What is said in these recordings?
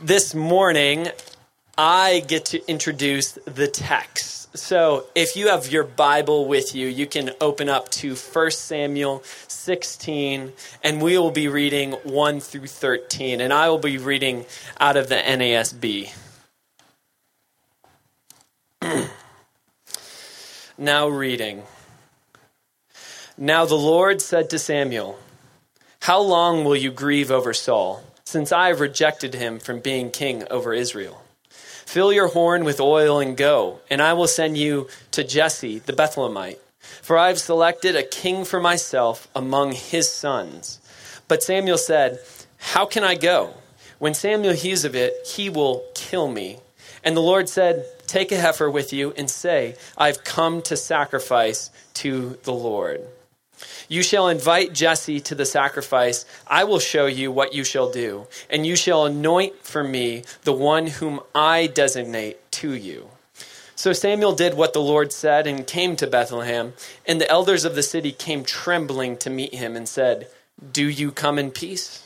this morning I get to introduce the text. So if you have your Bible with you, you can open up to 1 Samuel 16, and we will be reading 1 through 13, and I will be reading out of the NASB. now, reading. Now the Lord said to Samuel, How long will you grieve over Saul, since I have rejected him from being king over Israel? Fill your horn with oil and go, and I will send you to Jesse the Bethlehemite. For I have selected a king for myself among his sons. But Samuel said, How can I go? When Samuel hears of it, he will kill me. And the Lord said, Take a heifer with you and say, I've come to sacrifice to the Lord. You shall invite Jesse to the sacrifice. I will show you what you shall do, and you shall anoint for me the one whom I designate to you. So Samuel did what the Lord said and came to Bethlehem, and the elders of the city came trembling to meet him and said, Do you come in peace?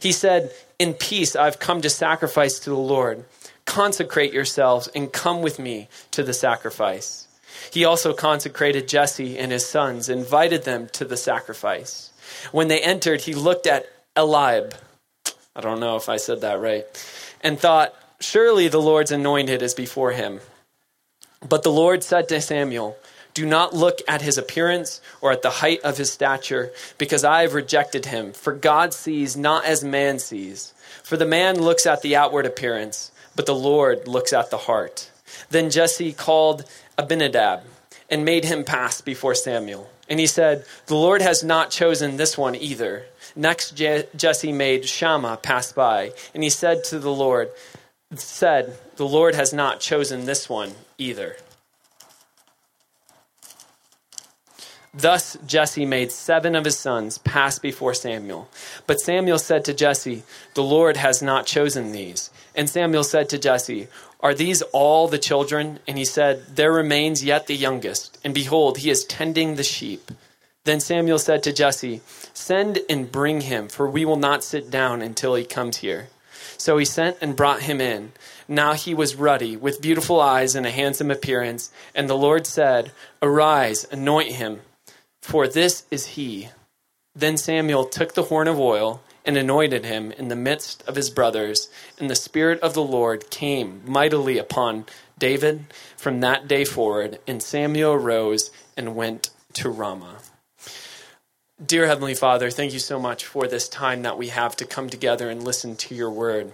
He said, In peace I've come to sacrifice to the Lord. Consecrate yourselves and come with me to the sacrifice. He also consecrated Jesse and his sons, invited them to the sacrifice. When they entered, he looked at Eliab. I don't know if I said that right. And thought, Surely the Lord's anointed is before him. But the Lord said to Samuel, Do not look at his appearance or at the height of his stature, because I have rejected him. For God sees not as man sees. For the man looks at the outward appearance, but the Lord looks at the heart. Then Jesse called Abinadab and made him pass before Samuel. And he said, The Lord has not chosen this one either. Next, Jesse made Shammah pass by, and he said to the Lord, said, The Lord has not chosen this one either. Thus Jesse made seven of his sons pass before Samuel. But Samuel said to Jesse, The Lord has not chosen these. And Samuel said to Jesse, Are these all the children? And he said, There remains yet the youngest, and behold, he is tending the sheep. Then Samuel said to Jesse, Send and bring him, for we will not sit down until he comes here. So he sent and brought him in. Now he was ruddy, with beautiful eyes and a handsome appearance. And the Lord said, Arise, anoint him for this is he. Then Samuel took the horn of oil and anointed him in the midst of his brothers, and the Spirit of the Lord came mightily upon David from that day forward, and Samuel arose and went to Ramah. Dear Heavenly Father, thank you so much for this time that we have to come together and listen to your word.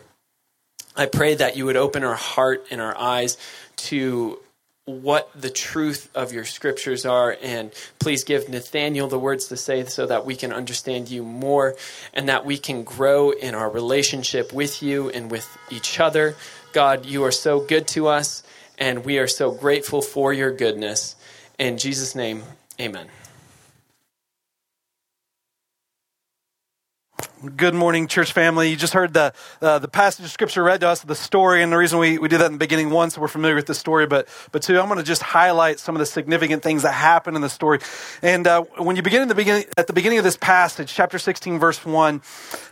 I pray that you would open our heart and our eyes to what the truth of your scriptures are. And please give Nathaniel the words to say so that we can understand you more and that we can grow in our relationship with you and with each other. God, you are so good to us, and we are so grateful for your goodness. In Jesus' name, amen. Good morning, church family. You just heard the uh, the passage of scripture read to us, the story, and the reason we, we do that in the beginning, one, so we're familiar with the story, but but two, I'm going to just highlight some of the significant things that happen in the story. And uh, when you begin in the beginning, at the beginning of this passage, chapter 16, verse one,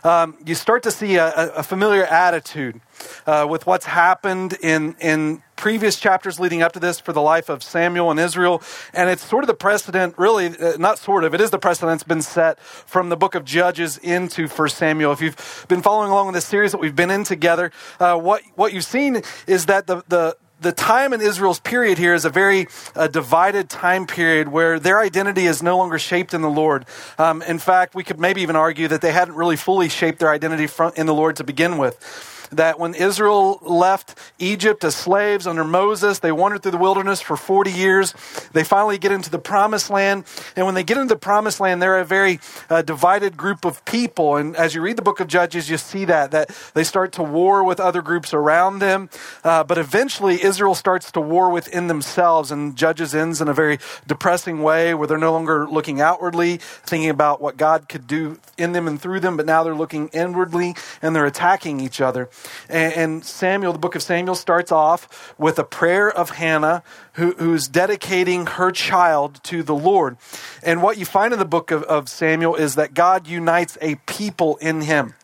um, you start to see a, a familiar attitude uh, with what's happened in in previous chapters leading up to this for the life of Samuel and Israel. And it's sort of the precedent, really, uh, not sort of, it is the precedent that's been set from the book of Judges into 1 Samuel. If you've been following along in this series that we've been in together, uh, what, what you've seen is that the, the, the time in Israel's period here is a very uh, divided time period where their identity is no longer shaped in the Lord. Um, in fact, we could maybe even argue that they hadn't really fully shaped their identity in the Lord to begin with that when Israel left Egypt as slaves under Moses, they wandered through the wilderness for 40 years. They finally get into the promised land. And when they get into the promised land, they're a very uh, divided group of people. And as you read the book of Judges, you see that, that they start to war with other groups around them. Uh, but eventually, Israel starts to war within themselves. And Judges ends in a very depressing way where they're no longer looking outwardly, thinking about what God could do in them and through them, but now they're looking inwardly and they're attacking each other. And, Samuel, the book of Samuel, starts off with a prayer of Hannah who, who's dedicating her child to the Lord. And what you find in the book of, of Samuel is that God unites a people in him.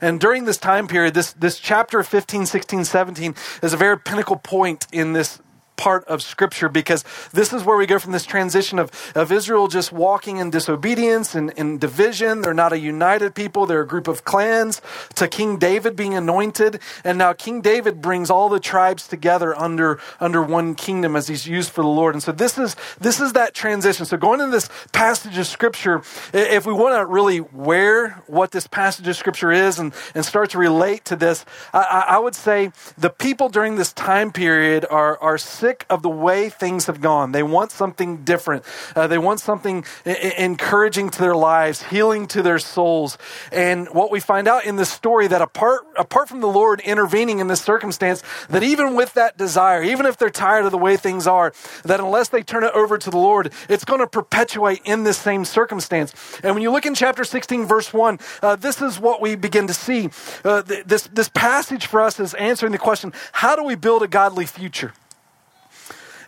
And during this time period, this, this chapter 15, 16, 17 is a very pinnacle point in this part of Scripture because this is where we go from this transition of, of Israel just walking in disobedience and in division. They're not a united people, they're a group of clans, to King David being anointed. And now King David brings all the tribes together under, under one kingdom as he's used for the Lord. And so this is, this is that transition. So going into this passage of Scripture, if we want to really wear what this passage of Scripture is and, and start to relate to this, I, I would say the people during this time period are, are sick of the way things have gone. They want something different. Uh, they want something I- encouraging to their lives, healing to their souls. And what we find out in this story that apart apart from the Lord intervening in this circumstance, that even with that desire, even if they're tired of the way things are, that unless they turn it over to the Lord, it's going to perpetuate in this same circumstance. And when you look in chapter 16, verse 1, uh, this is what we begin to see. Uh, th- this, this passage for us is answering the question how do we build a godly future?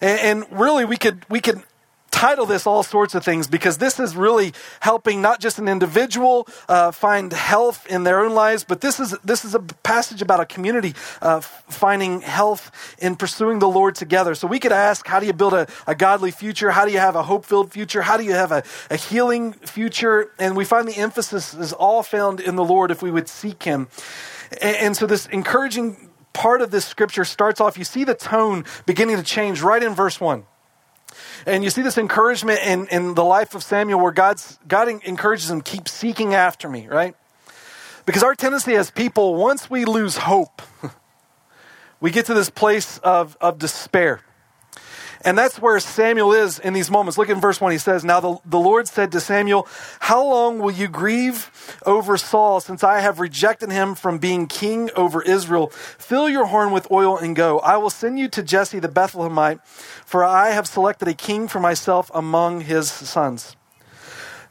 And, and really, we could, we could title this all sorts of things because this is really helping not just an individual uh, find health in their own lives, but this is this is a passage about a community uh, finding health in pursuing the Lord together. So we could ask, how do you build a, a godly future? How do you have a hope-filled future? How do you have a, a healing future? And we find the emphasis is all found in the Lord if we would seek Him. and, and so this encouraging part of this scripture starts off, you see the tone beginning to change right in verse 1. And you see this encouragement in, in the life of Samuel where God's, God encourages him, keep seeking after me, right? Because our tendency as people, once we lose hope, we get to this place of, of despair. And that's where Samuel is in these moments. Look in verse 1. He says, Now the, the Lord said to Samuel, How long will you grieve over Saul since I have rejected him from being king over Israel? Fill your horn with oil and go. I will send you to Jesse the Bethlehemite, for I have selected a king for myself among his sons.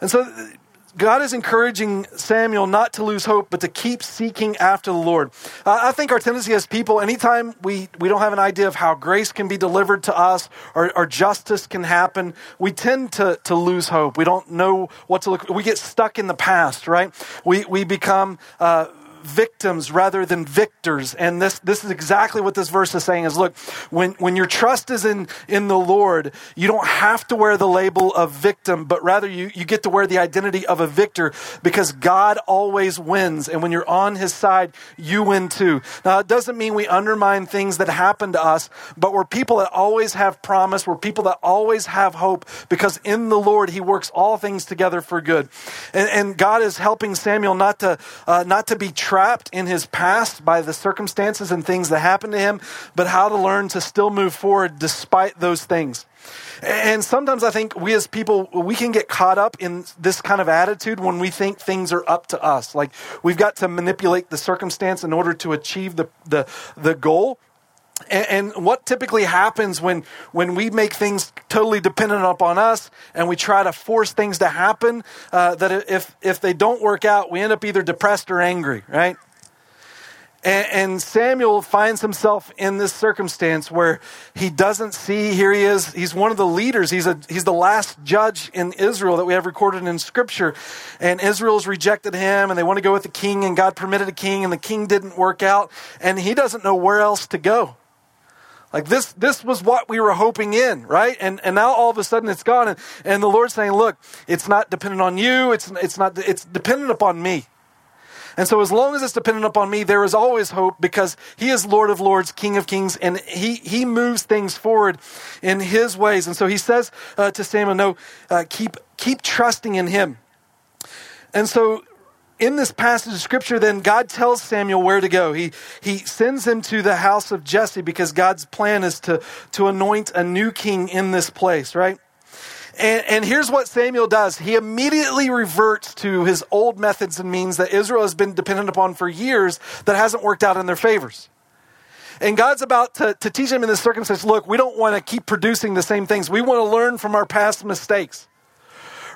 And so God is encouraging Samuel not to lose hope, but to keep seeking after the Lord. Uh, I think our tendency as people, anytime we, we don't have an idea of how grace can be delivered to us or, or justice can happen, we tend to, to lose hope. We don't know what to look. We get stuck in the past, right? We, we become uh, victims rather than victors. And this, this is exactly what this verse is saying is look, when, when your trust is in, in the Lord, you don't have to wear the label of victim, but rather you, you get to wear the identity of a victor because God always wins. And when you're on his side, you win too. Now, it doesn't mean we undermine things that happen to us, but we're people that always have promise. We're people that always have hope because in the Lord, he works all things together for good. And, and God is helping Samuel not to, uh, not to be trapped in his past by the circumstances and things that happened to him, but how to learn to still move forward despite those things. And sometimes I think we as people, we can get caught up in this kind of attitude when we think things are up to us. Like we've got to manipulate the circumstance in order to achieve the, the, the goal. And, and, what typically happens when, when we make things totally dependent upon us and we try to force things to happen, uh, that if, if they don't work out, we end up either depressed or angry, right? And, and, Samuel finds himself in this circumstance where he doesn't see, here he is, he's one of the leaders. He's, a, he's the last judge in Israel that we have recorded in Scripture. And Israel's rejected him and they want to go with the king, and God permitted a king, and the king didn't work out. And he doesn't know where else to go. Like this, this was what we were hoping in, right? And, and now all of a sudden it's gone. And, and the Lord's saying, look, it's not dependent on you. It's, it's not, it's dependent upon me. And so as long as it's dependent upon me, there is always hope because he is Lord of Lords, King of Kings, and he, he moves things forward in his ways. And so he says uh, to Samuel, no, uh, keep, keep trusting in him. And so in this passage of scripture, then God tells Samuel where to go. He, he sends him to the house of Jesse because God's plan is to, to anoint a new king in this place, right? And, and here's what Samuel does. He immediately reverts to his old methods and means that Israel has been dependent upon for years that hasn't worked out in their favors. And God's about to, to teach him in this circumstance look, we don't want to keep producing the same things. We want to learn from our past mistakes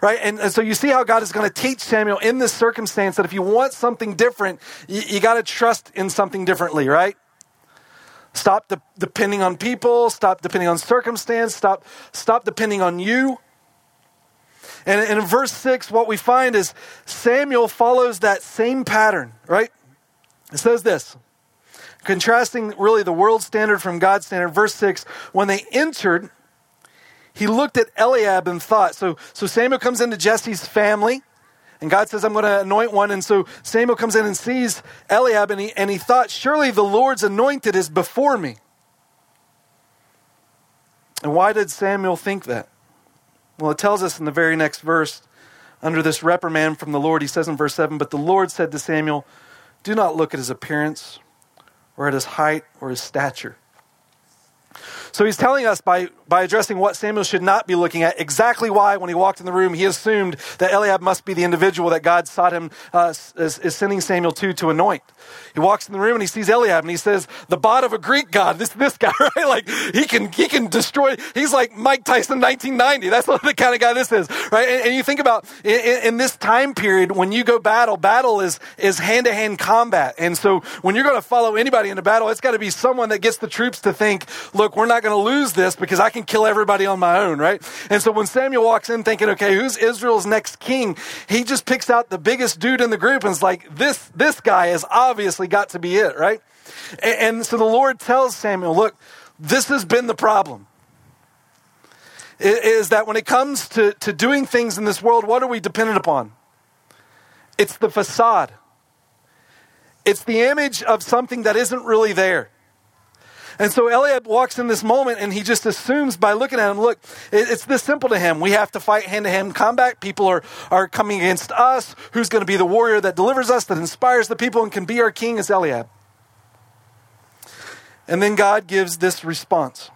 right? And, and, so you see how God is going to teach Samuel in this circumstance that if you want something different, you, you got to trust in something differently, right? Stop de- depending on people, stop depending on circumstance, stop, stop depending on you. And, and in verse 6, what we find is Samuel follows that same pattern, right? It says this contrasting really the world standard from God's standard. Verse 6 When they entered, he looked at Eliab and thought. So, so Samuel comes into Jesse's family, and God says, I'm going to anoint one. And so Samuel comes in and sees Eliab, and he, and he thought, Surely the Lord's anointed is before me. And why did Samuel think that? Well, it tells us in the very next verse, under this reprimand from the Lord, he says in verse 7 But the Lord said to Samuel, Do not look at his appearance or at his height or his stature. So he's telling us by, by addressing what Samuel should not be looking at, exactly why, when he walked in the room, he assumed that Eliab must be the individual that God sought him, uh, is, is sending Samuel to to anoint. He walks in the room and he sees Eliab and he says, the bod of a Greek god, this, this guy, right? Like, he can, he can destroy, he's like Mike Tyson 1990. That's the kind of guy this is, right? And, and you think about in, in, this time period, when you go battle, battle is, is hand to hand combat. And so when you're going to follow anybody into battle, it's got to be someone that gets the troops to think, look, we're not going to lose this because I can kill everybody on my own, right? And so when Samuel walks in thinking, okay, who's Israel's next king? He just picks out the biggest dude in the group and is like, this, this guy has obviously got to be it, right? And, and so the Lord tells Samuel, look, this has been the problem. Is that when it comes to, to doing things in this world, what are we dependent upon? It's the facade. It's the image of something that isn't really there. And so Eliab walks in this moment and he just assumes by looking at him, look, it's this simple to him. We have to fight hand to hand combat. People are, are coming against us. Who's going to be the warrior that delivers us, that inspires the people and can be our king is Eliab. And then God gives this response.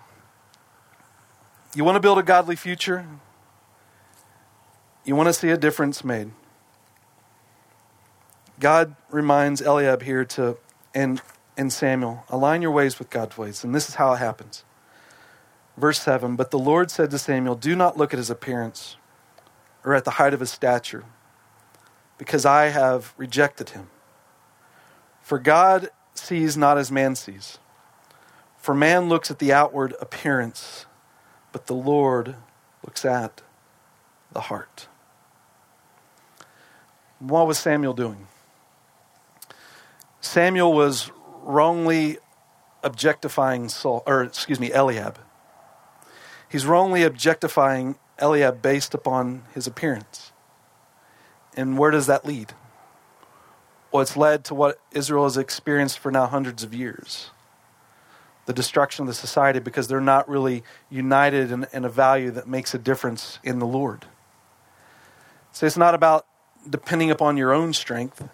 You want to build a godly future? You want to see a difference made? God reminds Eliab here to, and and Samuel, align your ways with God's ways. And this is how it happens. Verse 7 But the Lord said to Samuel, Do not look at his appearance or at the height of his stature, because I have rejected him. For God sees not as man sees. For man looks at the outward appearance, but the Lord looks at the heart. What was Samuel doing? Samuel was wrongly objectifying Saul, or excuse me, Eliab. He's wrongly objectifying Eliab based upon his appearance. And where does that lead? Well, it's led to what Israel has experienced for now hundreds of years the destruction of the society because they're not really united in, in a value that makes a difference in the Lord. So it's not about depending upon your own strength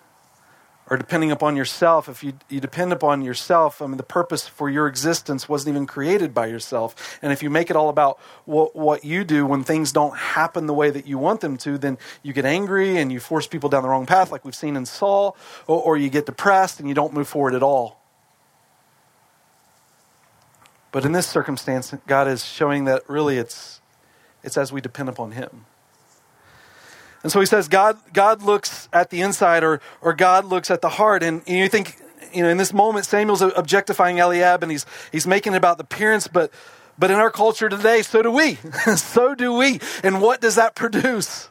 or depending upon yourself, if you, you depend upon yourself, I mean, the purpose for your existence wasn't even created by yourself. And if you make it all about what, what you do when things don't happen the way that you want them to, then you get angry and you force people down the wrong path, like we've seen in Saul, or, or you get depressed and you don't move forward at all. But in this circumstance, God is showing that really it's, it's as we depend upon Him. And so he says God, God looks at the inside or, or God looks at the heart. And, and you think, you know, in this moment, Samuel's objectifying Eliab and he's, he's making it about the appearance, but, but in our culture today, so do we. so do we. And what does that produce?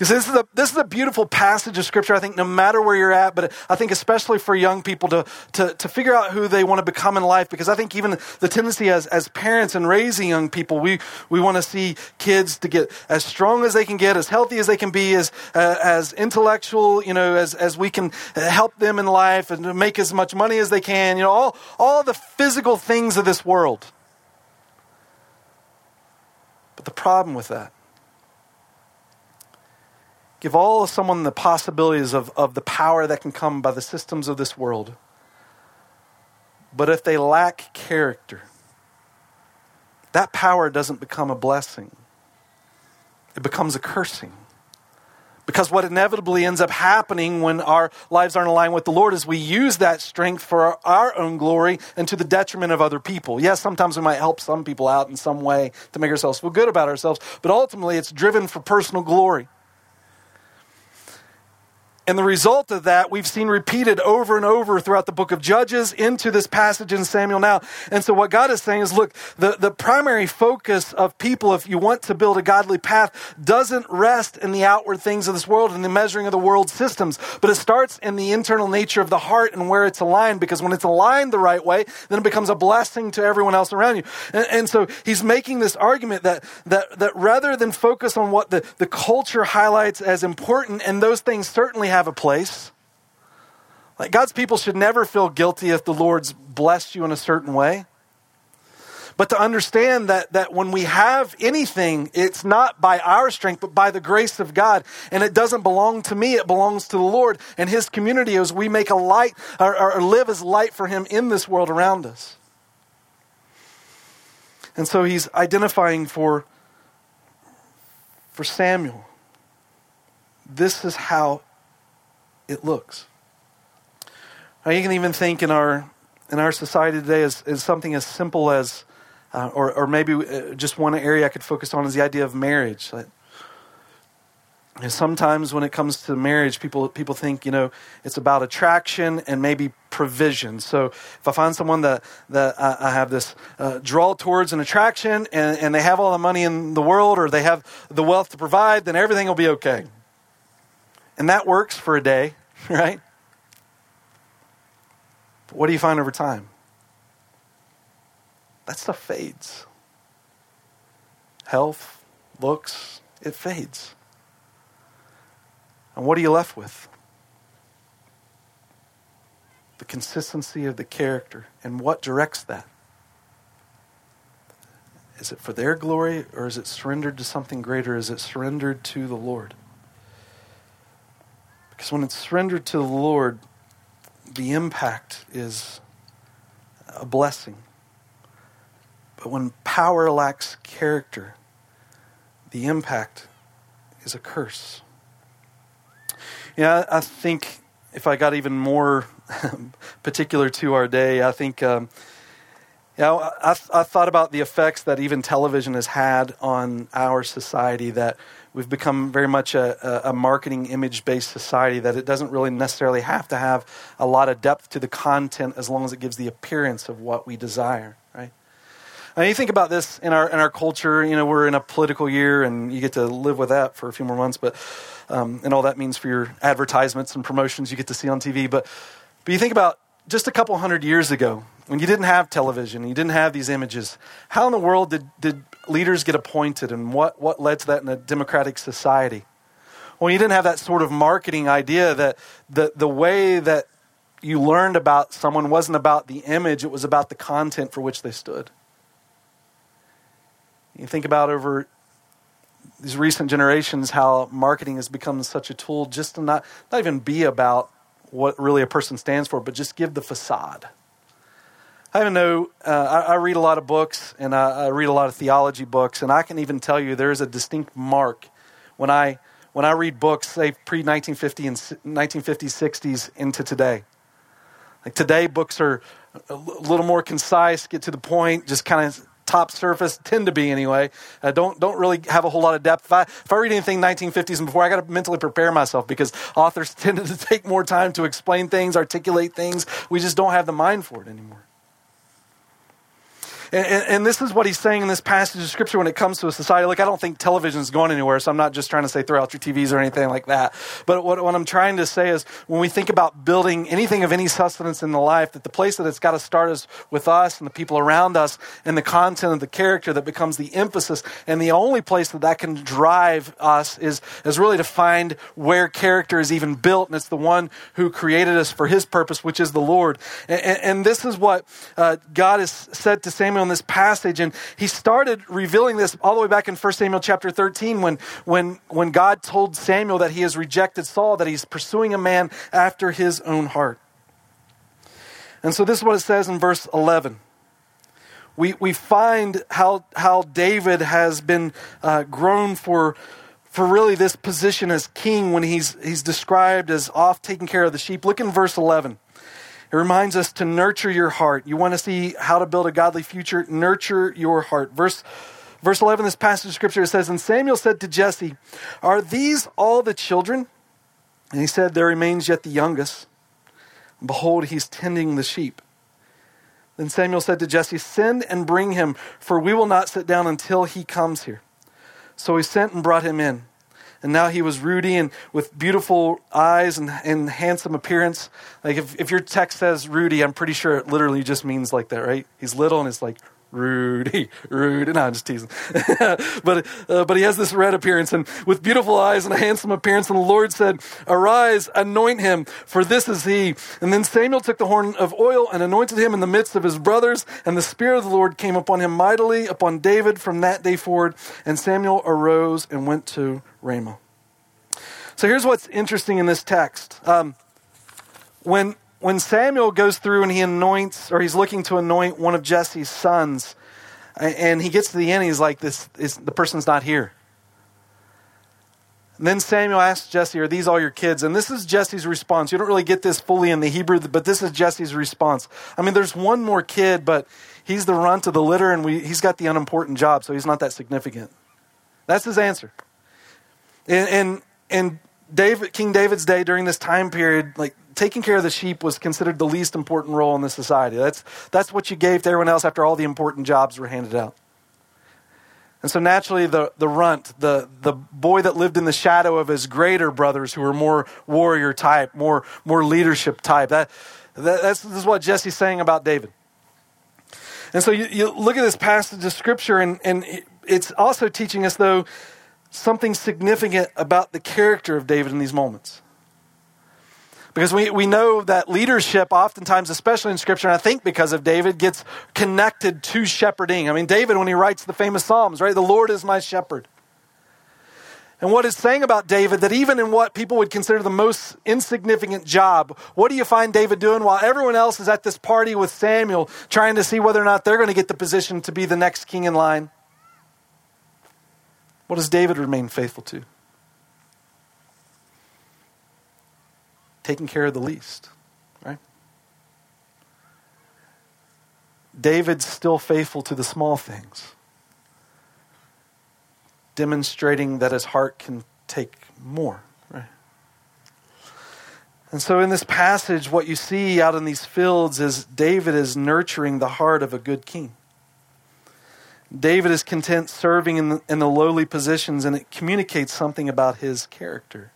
Because this is, a, this is a beautiful passage of Scripture, I think, no matter where you're at, but I think especially for young people to, to, to figure out who they want to become in life. Because I think even the tendency as, as parents and raising young people, we, we want to see kids to get as strong as they can get, as healthy as they can be, as, uh, as intellectual, you know, as, as we can help them in life and make as much money as they can, you know, all, all the physical things of this world. But the problem with that Give all of someone the possibilities of, of the power that can come by the systems of this world. But if they lack character, that power doesn't become a blessing, it becomes a cursing. Because what inevitably ends up happening when our lives aren't aligned with the Lord is we use that strength for our, our, own glory and to the detriment of other people. Yes, sometimes we might help some people out in some way to make ourselves feel good about ourselves, but ultimately it's driven for personal glory. And the result of that we've seen repeated over and over throughout the book of Judges into this passage in Samuel now. And so what God is saying is look, the, the primary focus of people, if you want to build a godly path, doesn't rest in the outward things of this world and the measuring of the world's systems, but it starts in the internal nature of the heart and where it's aligned. Because when it's aligned the right way, then it becomes a blessing to everyone else around you. And, and so he's making this argument that, that, that rather than focus on what the, the culture highlights as important, and those things certainly have a place. Like God's people should never feel guilty if the Lord's blessed you in a certain way. But to understand that, that when we have anything, it's not by our strength, but by the grace of God. And it doesn't belong to me, it belongs to the Lord and His community as we make a light or, or live as light for Him in this world around us. And so He's identifying for, for Samuel. This is how it looks. Now, you can even think in our in our society today as, as something as simple as, uh, or, or maybe uh, just one area I could focus on is the idea of marriage. Like, sometimes when it comes to marriage, people people think you know it's about attraction and maybe provision. So if I find someone that that I, I have this uh, draw towards an attraction and, and they have all the money in the world or they have the wealth to provide, then everything will be okay. And that works for a day, right? But what do you find over time? That stuff fades. Health, looks, it fades. And what are you left with? The consistency of the character. And what directs that? Is it for their glory or is it surrendered to something greater? Is it surrendered to the Lord? Because when it's surrendered to the Lord, the impact is a blessing. But when power lacks character, the impact is a curse. Yeah, I think if I got even more particular to our day, I think, um, I, I thought about the effects that even television has had on our society that we've become very much a, a marketing image based society that it doesn't really necessarily have to have a lot of depth to the content as long as it gives the appearance of what we desire, right? Now, you think about this in our in our culture. You know, we're in a political year, and you get to live with that for a few more months. But um, and all that means for your advertisements and promotions you get to see on TV. But but you think about just a couple hundred years ago when you didn't have television, you didn't have these images. How in the world did did leaders get appointed and what, what led to that in a democratic society? Well, you didn't have that sort of marketing idea that the, the way that you learned about someone wasn't about the image, it was about the content for which they stood. You think about over these recent generations how marketing has become such a tool just to not, not even be about what really a person stands for, but just give the facade. I even know uh, I, I, read a lot of books and I, I, read a lot of theology books, and I can even tell you there is a distinct mark when I when I read books, say pre 1950 and 1950s, 60s into today. Like today, books are a little more concise, get to the point, just kind of top surface, tend to be anyway. Uh, don't don't really have a whole lot of depth. If I, if I read anything 1950s and before, I got to mentally prepare myself because authors tended to take more time to explain things, articulate things. We just don't have the mind for it anymore. And, and, this is what he's saying in this passage of scripture when it comes to a society. Look, I don't think television is going anywhere, so I'm not just trying to say throw out your TVs or anything like that. But what, what I'm trying to say is when we think about building anything of any sustenance in the life, that the place that it's got to start is with us and the people around us and the content of the character that becomes the emphasis. And the only place that that can drive us is, is really to find where character is even built, and it's the one who created us for his purpose, which is the Lord. And, and this is what uh, God has said to Samuel on this passage. And he started revealing this all the way back in 1 Samuel chapter 13 when, when, when God told Samuel that he has rejected Saul, that he's pursuing a man after his own heart. And so this is what it says in verse 11. We, we find how, how David has been uh, grown for, for really this position as king when he's, he's described as off taking care of the sheep. Look in verse 11. It reminds us to nurture your heart. You want to see how to build a godly future? Nurture your heart. Verse, verse 11, this passage of scripture says, And Samuel said to Jesse, Are these all the children And he said, There remains yet the youngest. And behold, he's tending the sheep. Then Samuel said to Jesse, Send and bring him, for we will not sit down until he comes here. So he sent and brought him in. And now he was ruddy and with beautiful eyes and, and handsome appearance. Like if, if your text says Rudy, I'm pretty sure it literally just means like that, right? He's little and it's like Rudy, Rudy. No, I'm just teasing. but, uh, but he has this red appearance and with beautiful eyes and a handsome appearance. And the Lord said, Arise, anoint him, for this is he. And then Samuel took the horn of oil and anointed him in the midst of his brothers. And the Spirit of the Lord came upon him mightily, upon David from that day forward. And Samuel arose and went to Ramah. So here's what's interesting in this text. Um, when when Samuel goes through and he anoints, or he's looking to anoint one of Jesse's sons, and he gets to the end, he's like, "This is the person's not here." And then Samuel asks Jesse, "Are these all your kids?" And this is Jesse's response. You don't really get this fully in the Hebrew, but this is Jesse's response. I mean, there's one more kid, but he's the runt of the litter, and we, he's got the unimportant job, so he's not that significant. That's his answer. And and, and David, King David's day during this time period, like taking care of the sheep was considered the least important role in the society. That's, that's what you gave to everyone else after all the important jobs were handed out. And so naturally, the, the runt, the, the boy that lived in the shadow of his greater brothers who were more warrior type, more, more leadership type, that, that, that's this is what Jesse's saying about David. And so you, you look at this passage of Scripture, and, and it's also teaching us, though, something significant about the character of David in these moments. Because we, we know that leadership, oftentimes, especially in Scripture, and I think because of David, gets connected to shepherding. I mean, David, when he writes the famous Psalms, right? The Lord is my shepherd. And what it's saying about David, that even in what people would consider the most insignificant job, what do you find David doing while everyone else is at this party with Samuel, trying to see whether or not they're going to get the position to be the next king in line? What does David remain faithful to? taking care of the least, right? David's still faithful to the small things, demonstrating that his heart can take more, right? And so in this passage, what you see out in these fields is David is nurturing the heart of a good king. David is content serving in the, in the lowly positions, and it communicates something about his character.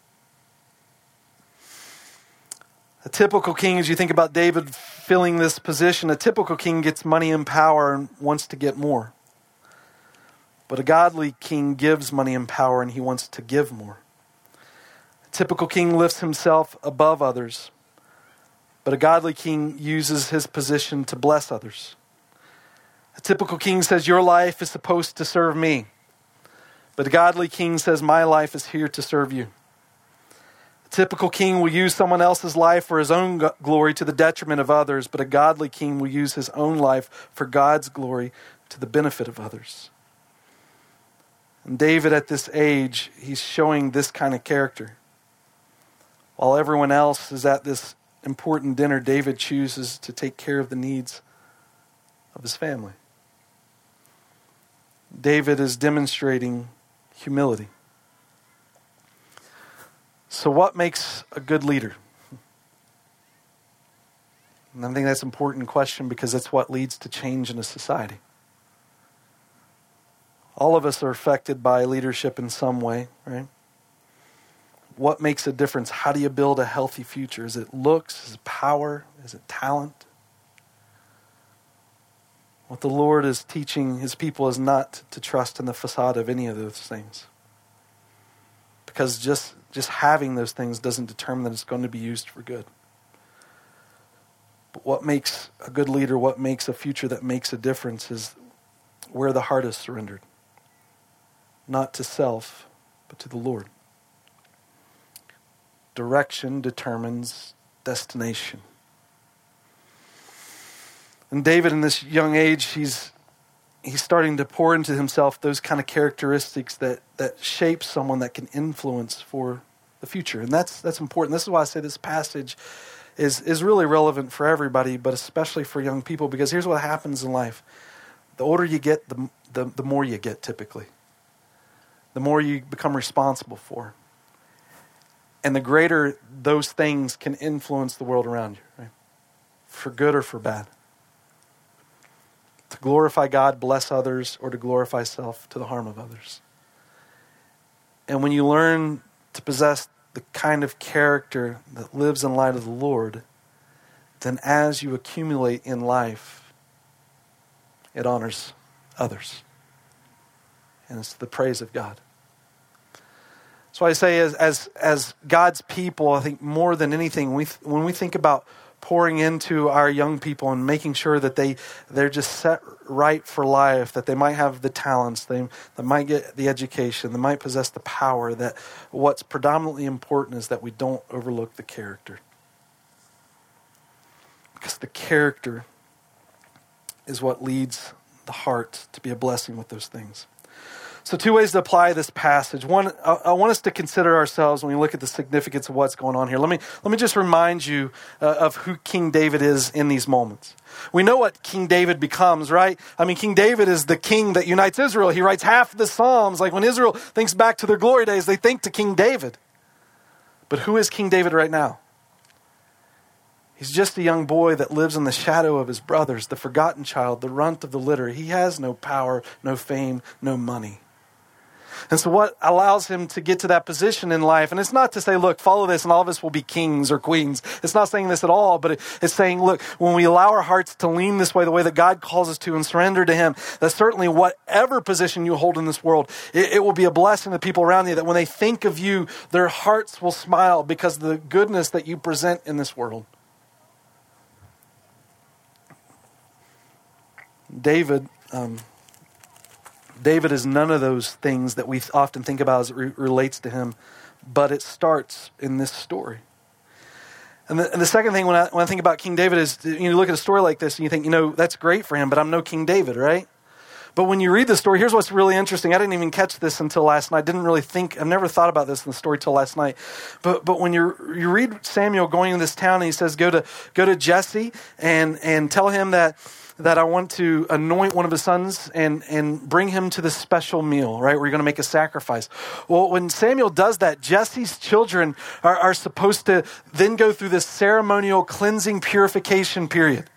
A typical king, as you think about David filling this position, a typical king gets money and power and wants to get more. But a godly king gives money and power and he wants to give more. A typical king lifts himself above others, but a godly king uses his position to bless others. A typical king says, Your life is supposed to serve me. But a godly king says, My life is here to serve you A typical king will use someone else's life for his own glory to the detriment of others, but a godly king will use his own life for God's glory to the benefit of others. And David, at this age, he's showing this kind of character. While everyone else is at this important dinner, David chooses to take care of the needs of his family. David is demonstrating humility. So, what makes a good leader? And I think that's an important question because that's what leads to change in a society. All of us are affected by leadership in some way, right? What makes a difference? How do you build a healthy future? Is it looks? Is it power? Is it talent? What the Lord is teaching his people is not to trust in the facade of any of those things. Because just just having those things doesn't determine that it's going to be used for good. But what makes a good leader, what makes a future that makes a difference is where the heart is surrendered. Not to self, but to the Lord. Direction determines destination. And David, in this young age, he's he's starting to pour into himself those kind of characteristics that, that shape someone that can influence for the future. And that's, that's important. This is why I say this passage is, is really relevant for everybody, but especially for young people, because here's what happens in life. The older you get, the, the, the more you get typically, the more you become responsible for. and the greater those things can influence the world around you, right? For good or for bad. To glorify God, bless others, or to glorify self to the harm of others. And when you learn to possess the kind of character that lives in light of the Lord, then as you accumulate in life, it honors others. And it's the praise of God. So I say, as, as, as God's people, I think more than anything, we, when we think about pouring into our young people and making sure that they, they're just set right for life, that they might have the talents, they, they might get the education, they might possess the power, that what's predominantly important is that we don't overlook the character. Because the character is what leads the heart to be a blessing with those things. So, two ways to apply this passage. One, I want us to consider ourselves when we look at the significance of what's going on here. Let me, let me just remind you uh, of who King David is in these moments. We know what King David becomes, right? I mean, King David is the king that unites Israel. He writes half the Psalms. Like when Israel thinks back to their glory days, they think to King David. But who is King David right now? He's just a young boy that lives in the shadow of his brothers, the forgotten child, the runt of the litter. He has no power, no fame, no money. And so, what allows him to get to that position in life, and it's not to say, look, follow this and all of us will be kings or queens. It's not saying this at all, but it's saying, look, when we allow our hearts to lean this way, the way that God calls us to, and surrender to Him, that certainly whatever position you hold in this world, it, it will be a blessing to people around you, that when they think of you, their hearts will smile because of the goodness that you present in this world. David. Um, David is none of those things that we often think about as it re- relates to him, but it starts in this story. And the, and the second thing when I, when I think about King David is you look at a story like this and you think, you know, that's great for him, but I'm no King David, right? But when you read the story, here's what's really interesting. I didn't even catch this until last night. Didn't really think, I've never thought about this in the story till last night. But, but when you you read Samuel going in this town and he says, go to, go to Jesse and, and tell him that, that I want to anoint one of his sons and, and bring him to this special meal, right? We're going to make a sacrifice. Well, when Samuel does that, Jesse's children are, are supposed to then go through this ceremonial cleansing purification period.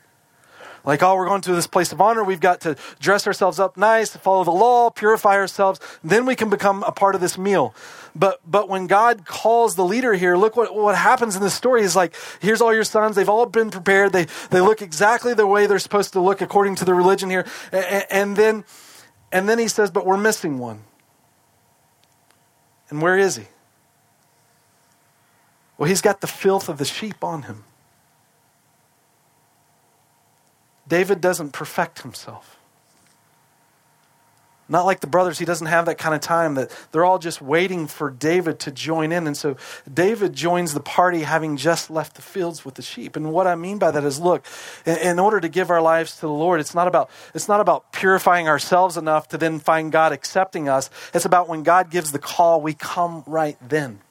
Like, oh, we're going to this place of honor. We've got to dress ourselves up nice, follow the law, purify ourselves. Then we can become a part of this meal. But, but when God calls the leader here, look what, what happens in this story is like, here's all your sons. They've all been prepared. They, they look exactly the way they're supposed to look according to the religion here. And, and then, and then he says, but we're missing one. And where is he? Well, he's got the filth of the sheep on him. David doesn't perfect himself. Not like the brothers, he doesn't have that kind of time that they're all just waiting for David to join in. And so David joins the party having just left the fields with the sheep. And what I mean by that is look, in order to give our lives to the Lord, it's not about it's not about purifying ourselves enough to then find God accepting us. It's about when God gives the call, we come right then.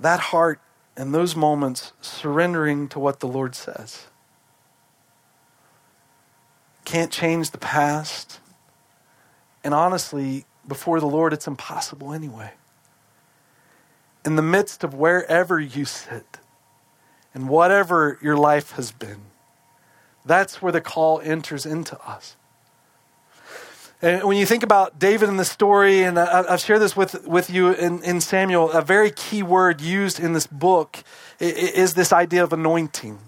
That heart in those moments surrendering to what the Lord says. Can't change the past. And honestly, before the Lord, it's impossible anyway. In the midst of wherever you sit and whatever your life has been, that's where the call enters into us. And when you think about David in the story, and I've shared this with, with you in, in Samuel, a very key word used in this book is this idea of anointing.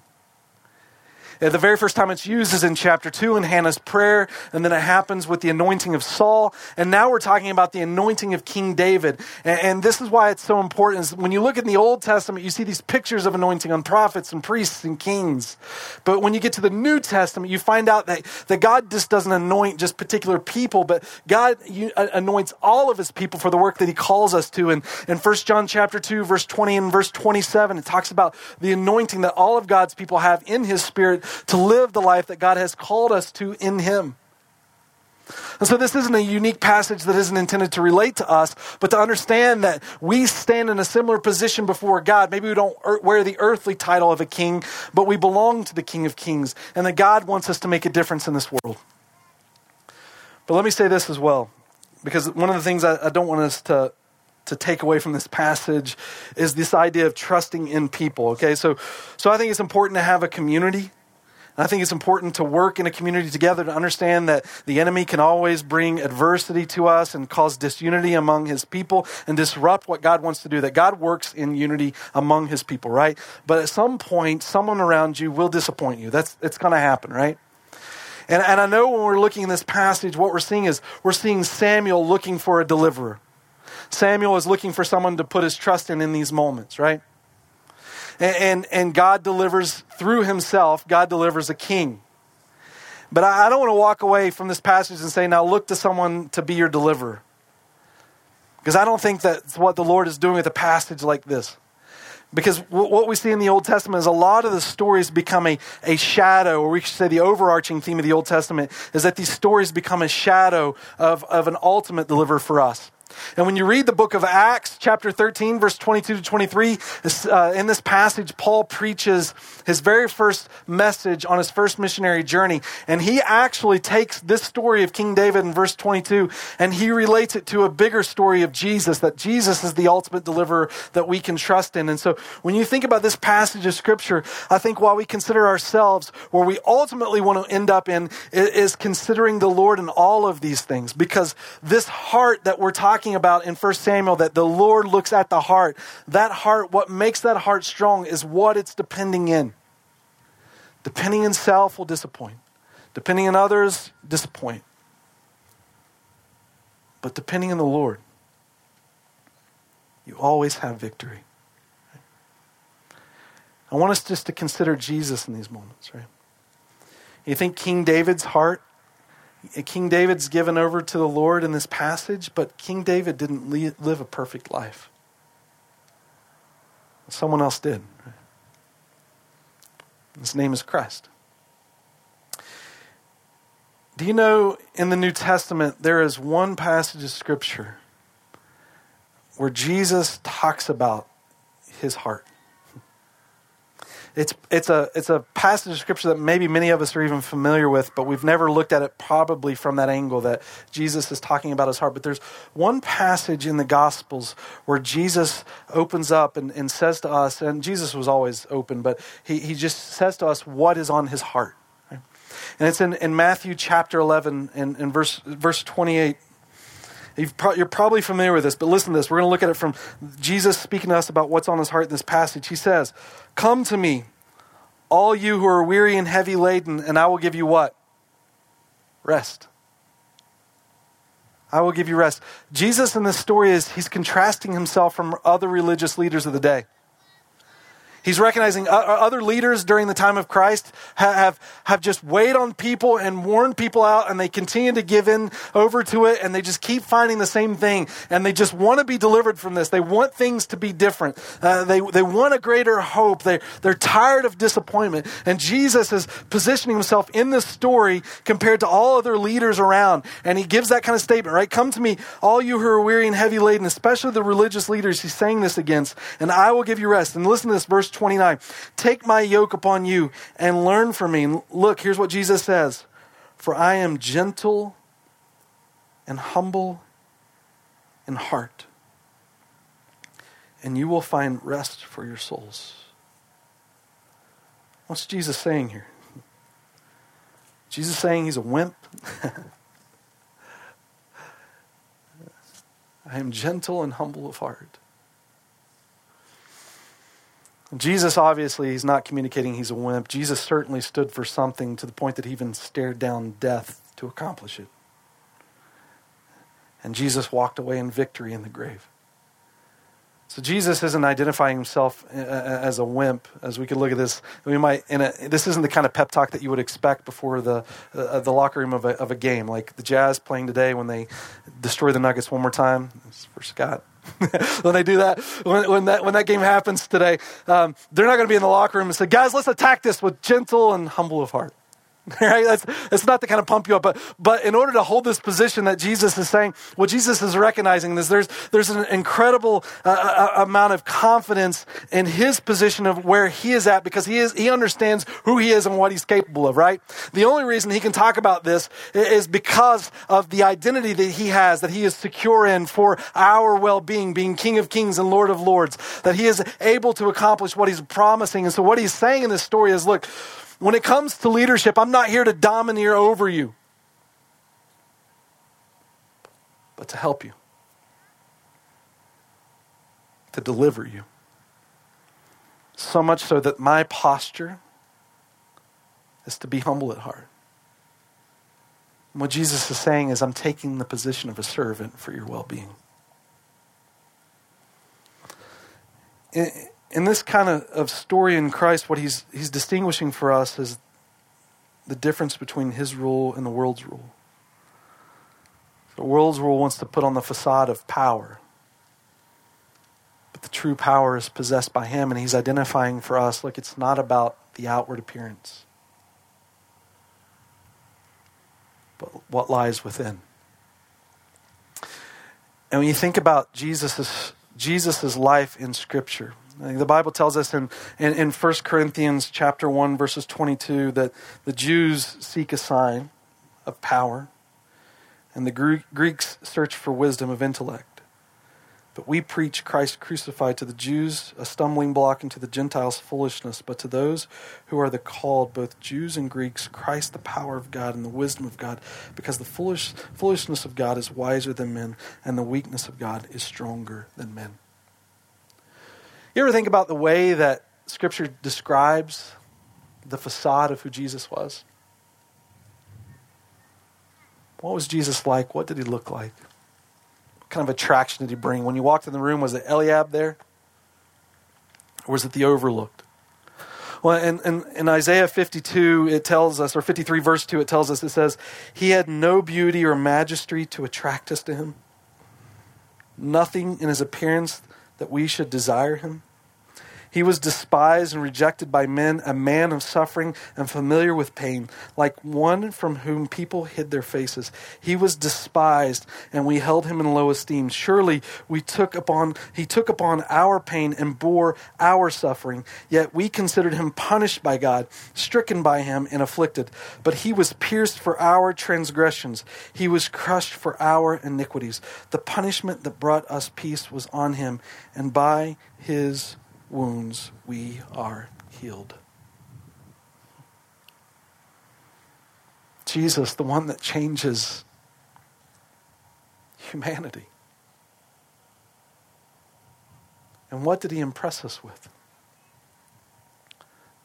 Uh, the very first time it's used is in chapter 2 in Hannah's prayer, and then it happens with the anointing of Saul. And now we're talking about the anointing of King David. And, and this is why it's so important. Is when you look in the Old Testament, you see these pictures of anointing on prophets and priests and kings. But when you get to the New Testament, you find out that, that God just doesn't anoint just particular people, but God anoints all of his people for the work that he calls us to. And in 1 John chapter 2, verse 20 and verse 27, it talks about the anointing that all of God's people have in his spirit to live the life that God has called us to in Him. And so, this isn't a unique passage that isn't intended to relate to us, but to understand that we stand in a similar position before God. Maybe we don't wear the earthly title of a king, but we belong to the King of Kings, and that God wants us to make a difference in this world. But let me say this as well, because one of the things I, I don't want us to to take away from this passage is this idea of trusting in people. Okay, so, so I think it's important to have a community. I think it's important to work in a community together to understand that the enemy can always bring adversity to us and cause disunity among his people and disrupt what God wants to do. That God works in unity among his people, right? But at some point, someone around you will disappoint you. That's it's going to happen, right? And, and I know when we're looking in this passage, what we're seeing is we're seeing Samuel looking for a deliverer. Samuel is looking for someone to put his trust in in these moments, right? And, and, and God delivers through himself, God delivers a king. But I, I don't want to walk away from this passage and say, now look to someone to be your deliverer. Because I don't think that's what the Lord is doing with a passage like this. Because what we see in the Old Testament is a lot of the stories become a, a shadow, or we should say the overarching theme of the Old Testament is that these stories become a shadow of, of an ultimate deliverer for us. And when you read the book of Acts, chapter 13, verse 22 to 23, uh, in this passage, Paul preaches his very first message on his first missionary journey. And he actually takes this story of King David in verse 22 and he relates it to a bigger story of Jesus, that Jesus is the ultimate deliverer that we can trust in. And so when you think about this passage of scripture, I think while we consider ourselves, where we ultimately want to end up in is considering the Lord in all of these things. Because this heart that we're talking talking about in 1 Samuel that the Lord looks at the heart. That heart, what makes that heart strong is what it's depending in. Depending in self will disappoint. Depending on others, disappoint. But depending on the Lord, you always have victory. I want us just to consider Jesus in these moments, right? You think King David's heart King David's given over to the Lord in this passage, but King David didn't live a perfect life. Someone else did. His name is Christ. Do you know in the New Testament there is one passage of Scripture where Jesus talks about his heart? It's, it's, a, it's a passage of scripture that maybe many of us are even familiar with, but we've never looked at it probably from that angle that Jesus is talking about his heart. But there's one passage in the Gospels where Jesus opens up and, and says to us, and Jesus was always open, but he, he just says to us what is on his heart. And it's in, in Matthew chapter 11 and, and verse, verse 28. You are probably familiar with this, but listen to this. We're going to look at it from Jesus speaking to us about what's on his heart in this passage. He says, Come to me, all you who are weary and heavy laden, and I will give you what? Rest. I will give you rest. Jesus in this story is he's contrasting himself from other religious leaders of the day. He's recognizing other leaders during the time of Christ have, have just weighed on people and worn people out, and they continue to give in over to it, and they just keep finding the same thing. And they just want to be delivered from this. They want things to be different. Uh, they, they want a greater hope. They, they're tired of disappointment. And Jesus is positioning himself in this story compared to all other leaders around. And he gives that kind of statement, right? Come to me, all you who are weary and heavy laden, especially the religious leaders he's saying this against, and I will give you rest. And listen to this, verse 29. Take my yoke upon you and learn from me. look, here's what Jesus says For I am gentle and humble in heart, and you will find rest for your souls. What's Jesus saying here? Jesus saying he's a wimp? I am gentle and humble of heart. Jesus, obviously, he's not communicating he's a wimp. Jesus certainly stood for something to the point that he even stared down death to accomplish it. And Jesus walked away in victory in the grave. So Jesus isn't identifying himself uh, uh, as a wimp. As we could look at this, we might. A, this isn't the kind of pep talk that you would expect before the uh, the locker room of a, of a game, like the Jazz playing today when they destroy the Nuggets one more time. It's for Scott. when they do that, when, when, that, when that game happens today, um, they're not going to be in the locker room and say, guys, let's attack this with gentle and humble of heart. right? That's, that's not to kind of pump you up, but, but in order to hold this position that Jesus is saying, what Jesus is recognizing is there's, there's an incredible uh, uh, uh, amount of confidence in his position of where he is at because he, is, he understands who he is and what he's capable of, right? The only reason he can talk about this is because of the identity that he has, that he is secure in for our well being, being King of Kings and Lord of Lords, that he is able to accomplish what he's promising. And so, what he's saying in this story is look, when it comes to leadership, I'm not here to domineer over you, but to help you, to deliver you. So much so that my posture is to be humble at heart. And what Jesus is saying is, I'm taking the position of a servant for your well being. In this kind of, of story in Christ, what he's, he's distinguishing for us is the difference between his rule and the world's rule. The world's rule wants to put on the facade of power. But the true power is possessed by him, and he's identifying for us look, it's not about the outward appearance, but what lies within. And when you think about Jesus' Jesus' life in Scripture, the Bible tells us in, in, in 1 Corinthians chapter 1, verses 22, that the Jews seek a sign of power, and the Greeks search for wisdom of intellect. But we preach Christ crucified to the Jews, a stumbling block, and to the Gentiles, foolishness. But to those who are the called, both Jews and Greeks, Christ the power of God and the wisdom of God, because the foolish, foolishness of God is wiser than men, and the weakness of God is stronger than men. You ever think about the way that Scripture describes the facade of who Jesus was? What was Jesus like? What did he look like? What kind of attraction did he bring? When you walked in the room, was it Eliab there? Or was it the overlooked? Well, in, in, in, Isaiah 52, it tells us, or 53, verse 2, it tells us, it says, He had no beauty or majesty to attract us to him, nothing in his appearance that we should desire him. He was despised and rejected by men, a man of suffering and familiar with pain, like one from whom people hid their faces. He was despised, and we held him in low esteem. Surely we took upon he took upon our pain and bore our suffering. Yet we considered him punished by God, stricken by him and afflicted. But he was pierced for our transgressions. He was crushed for our iniquities. The punishment that brought us peace was on him, and by his wounds we are healed. Jesus, the one that changes humanity. And what did he impress us with?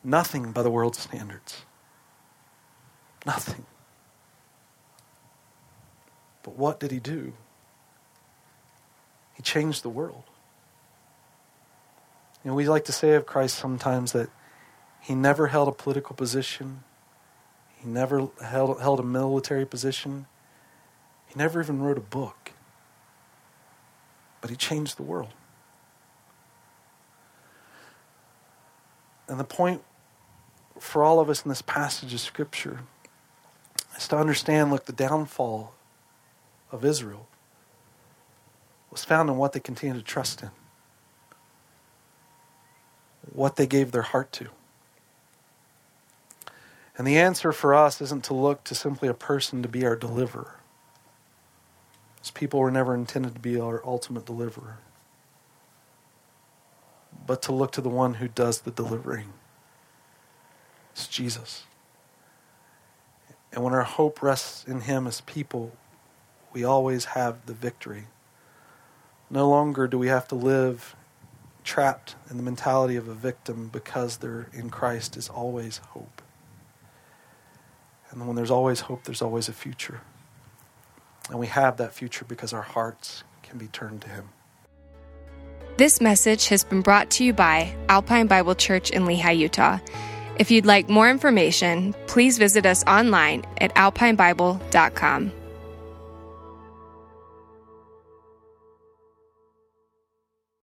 Nothing by the world's standards. Nothing. But what did he do? He changed the world. You know, we like to say of Christ sometimes that he never held a political position, he never held, held a military position, he never even wrote a book. But he changed the world. And the point for all of us in this passage of Scripture is to understand look, the downfall of Israel was found in what they continued to trust in what they gave their heart to. And the answer for us isn't to look to simply a person to be our deliverer. These people were never intended to be our ultimate deliverer. But to look to the one who does the delivering. It's Jesus. And when our hope rests in him as people, we always have the victory. No longer do we have to live trapped in the mentality of a victim because there in Christ is always hope. And when there's always hope, there's always a future. And we have that future because our hearts can be turned to Him. This message has been brought to you by Alpine Bible Church in Lehi, Utah. If you'd like more information, please visit us online at alpinebible.com.